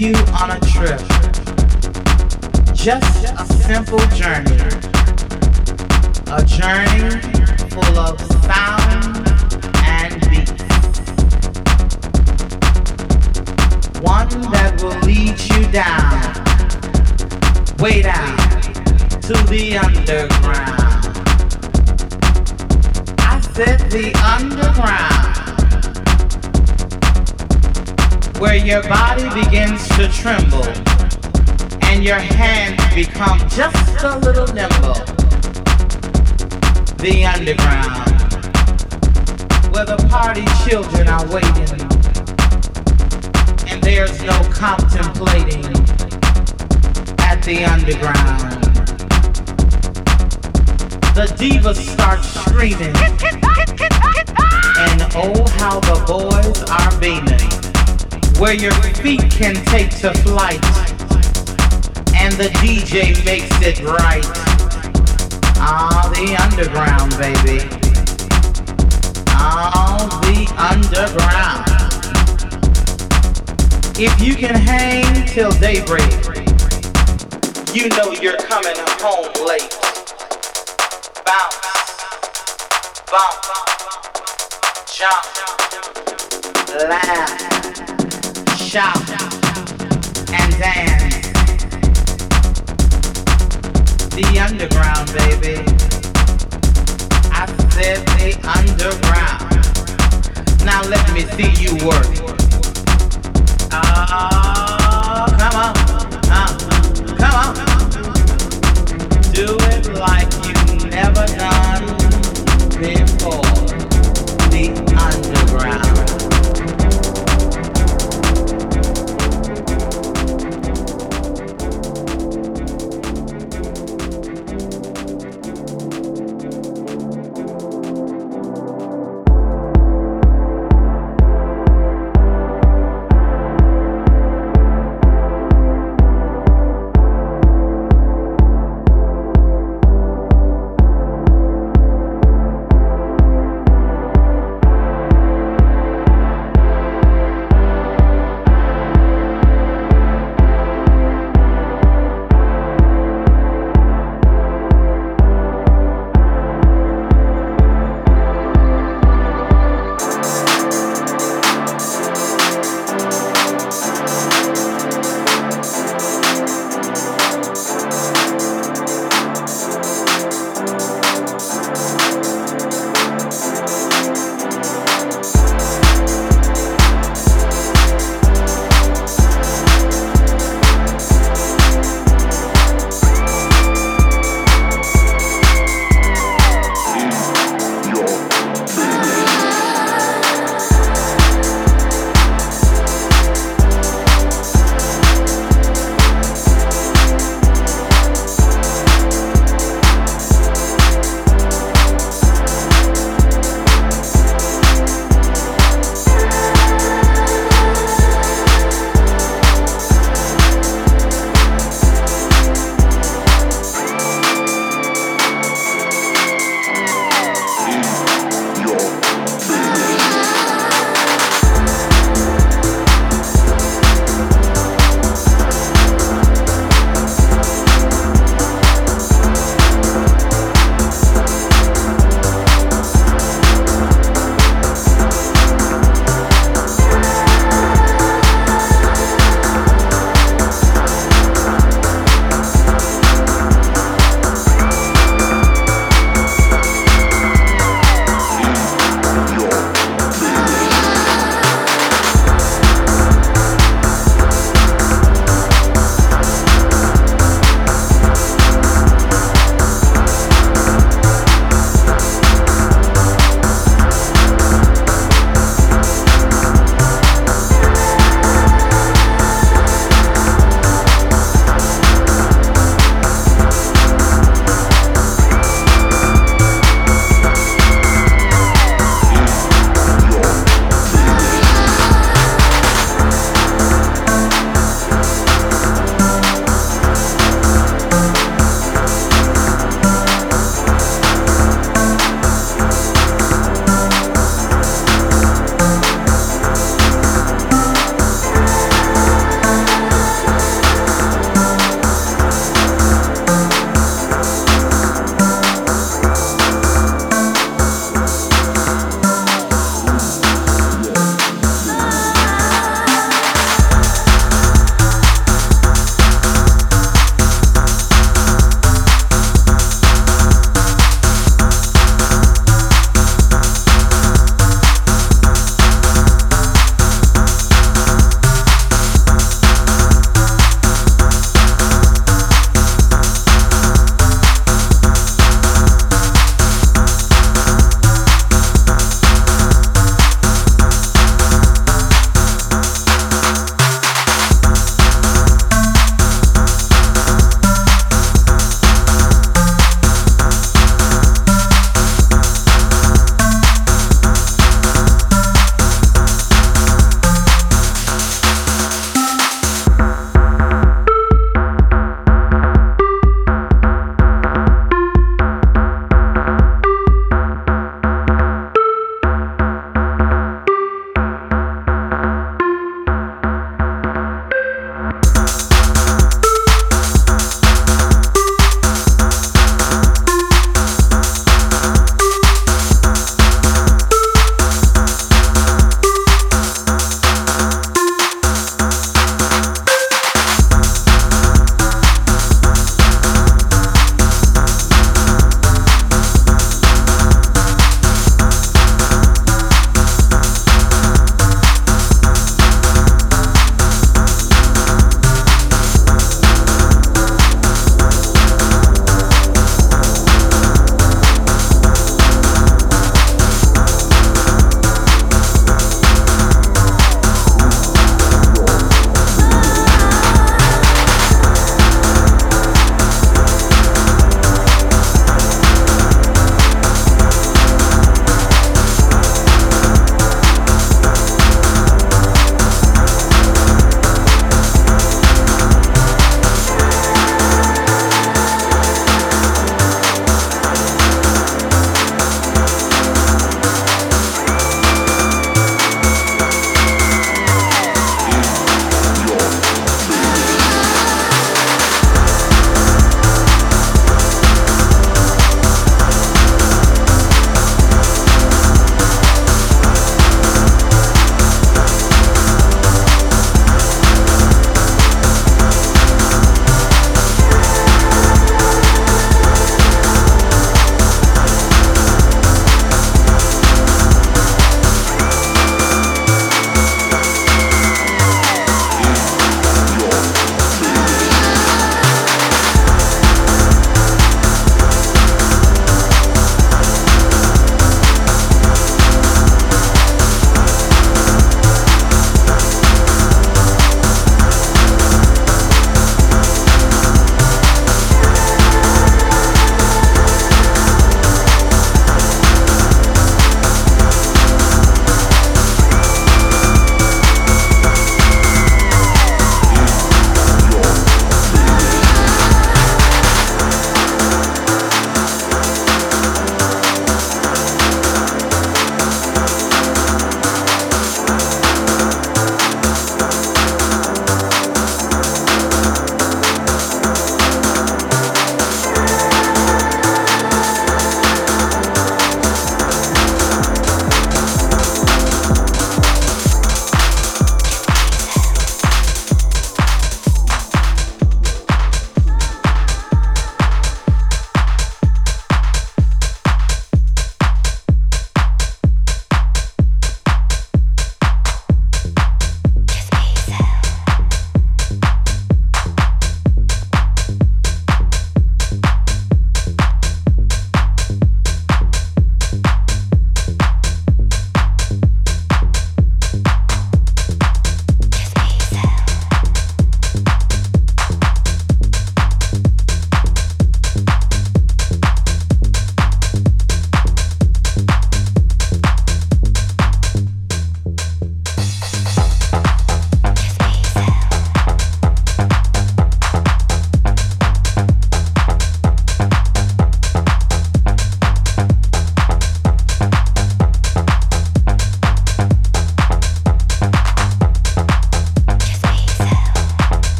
you on a trip. Just a simple journey. A journey full of sound and beats. One that will lead you down, way down to the underground. I said the underground. Where your body begins to tremble and your hands become just a little nimble. The underground, where the party children are waiting, and there's no contemplating at the underground. The divas start screaming, and oh, how the boys are beaming, where your feet can take to flight and the DJ makes it right. Ah, the underground, baby. Ah, the underground. If you can hang till daybreak, you know you're coming home late. Bounce, bump, jump, laugh, shout, and dance the underground, baby. I said the underground. Now let me see you work. Uh, come on, uh, come on. Do it like you've never done before. The underground.